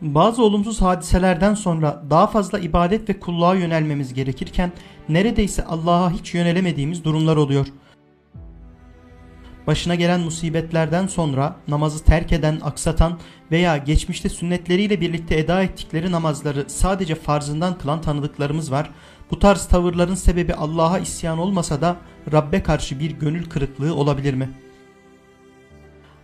Bazı olumsuz hadiselerden sonra daha fazla ibadet ve kulluğa yönelmemiz gerekirken neredeyse Allah'a hiç yönelemediğimiz durumlar oluyor. Başına gelen musibetlerden sonra namazı terk eden, aksatan veya geçmişte sünnetleriyle birlikte eda ettikleri namazları sadece farzından kılan tanıdıklarımız var. Bu tarz tavırların sebebi Allah'a isyan olmasa da Rabbe karşı bir gönül kırıklığı olabilir mi?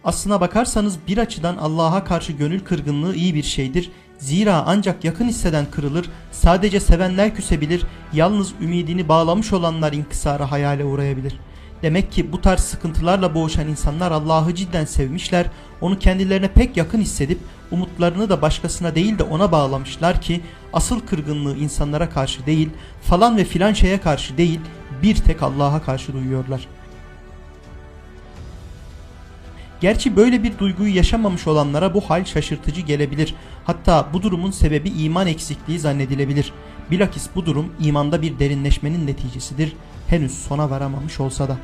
Aslına bakarsanız bir açıdan Allah'a karşı gönül kırgınlığı iyi bir şeydir. Zira ancak yakın hisseden kırılır, sadece sevenler küsebilir, yalnız ümidini bağlamış olanlar inkısara hayale uğrayabilir. Demek ki bu tarz sıkıntılarla boğuşan insanlar Allah'ı cidden sevmişler, onu kendilerine pek yakın hissedip umutlarını da başkasına değil de ona bağlamışlar ki asıl kırgınlığı insanlara karşı değil, falan ve filan şeye karşı değil, bir tek Allah'a karşı duyuyorlar.'' Gerçi böyle bir duyguyu yaşamamış olanlara bu hal şaşırtıcı gelebilir. Hatta bu durumun sebebi iman eksikliği zannedilebilir. Bilakis bu durum imanda bir derinleşmenin neticesidir. Henüz sona varamamış olsa da.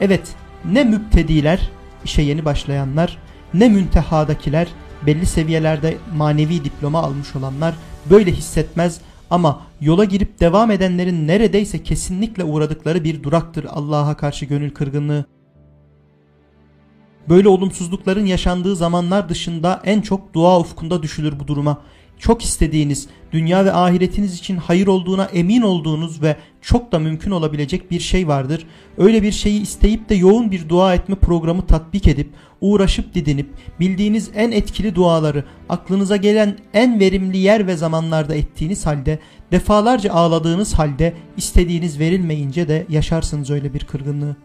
Evet, ne müptediler, işe yeni başlayanlar, ne müntehadakiler, belli seviyelerde manevi diploma almış olanlar böyle hissetmez ama yola girip devam edenlerin neredeyse kesinlikle uğradıkları bir duraktır Allah'a karşı gönül kırgınlığı. Böyle olumsuzlukların yaşandığı zamanlar dışında en çok dua ufkunda düşülür bu duruma. Çok istediğiniz, dünya ve ahiretiniz için hayır olduğuna emin olduğunuz ve çok da mümkün olabilecek bir şey vardır. Öyle bir şeyi isteyip de yoğun bir dua etme programı tatbik edip, uğraşıp didinip, bildiğiniz en etkili duaları, aklınıza gelen en verimli yer ve zamanlarda ettiğiniz halde, defalarca ağladığınız halde, istediğiniz verilmeyince de yaşarsınız öyle bir kırgınlığı.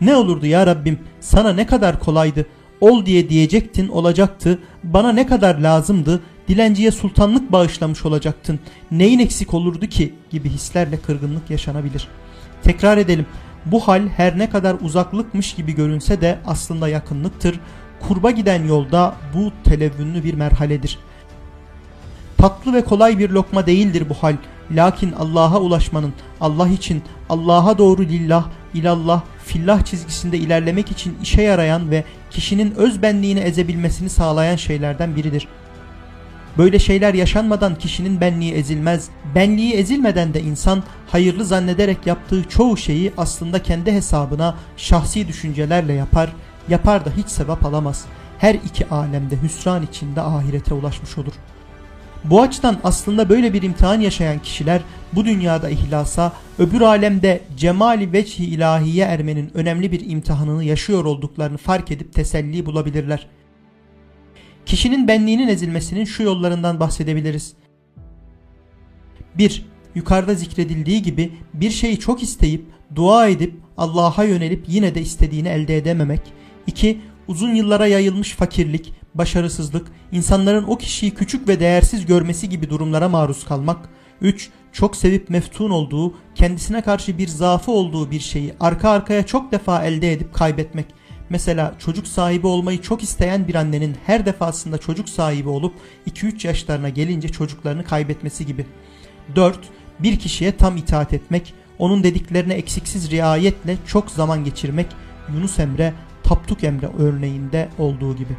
Ne olurdu ya Rabbim sana ne kadar kolaydı ol diye diyecektin olacaktı bana ne kadar lazımdı dilenciye sultanlık bağışlamış olacaktın neyin eksik olurdu ki gibi hislerle kırgınlık yaşanabilir. Tekrar edelim bu hal her ne kadar uzaklıkmış gibi görünse de aslında yakınlıktır. Kurba giden yolda bu televünlü bir merhaledir. Tatlı ve kolay bir lokma değildir bu hal. Lakin Allah'a ulaşmanın, Allah için, Allah'a doğru lillah, ilallah, fillah çizgisinde ilerlemek için işe yarayan ve kişinin öz benliğini ezebilmesini sağlayan şeylerden biridir. Böyle şeyler yaşanmadan kişinin benliği ezilmez. Benliği ezilmeden de insan hayırlı zannederek yaptığı çoğu şeyi aslında kendi hesabına şahsi düşüncelerle yapar, yapar da hiç sevap alamaz. Her iki alemde hüsran içinde ahirete ulaşmış olur.'' Bu açıdan aslında böyle bir imtihan yaşayan kişiler bu dünyada ihlasa, öbür alemde cemali veçhi ilahiye ermenin önemli bir imtihanını yaşıyor olduklarını fark edip teselli bulabilirler. Kişinin benliğinin ezilmesinin şu yollarından bahsedebiliriz. 1. Yukarıda zikredildiği gibi bir şeyi çok isteyip, dua edip, Allah'a yönelip yine de istediğini elde edememek. 2. Uzun yıllara yayılmış fakirlik, başarısızlık, insanların o kişiyi küçük ve değersiz görmesi gibi durumlara maruz kalmak. 3. Çok sevip meftun olduğu, kendisine karşı bir zaafı olduğu bir şeyi arka arkaya çok defa elde edip kaybetmek. Mesela çocuk sahibi olmayı çok isteyen bir annenin her defasında çocuk sahibi olup 2-3 yaşlarına gelince çocuklarını kaybetmesi gibi. 4. Bir kişiye tam itaat etmek, onun dediklerine eksiksiz riayetle çok zaman geçirmek Yunus Emre Taptuk Emre örneğinde olduğu gibi.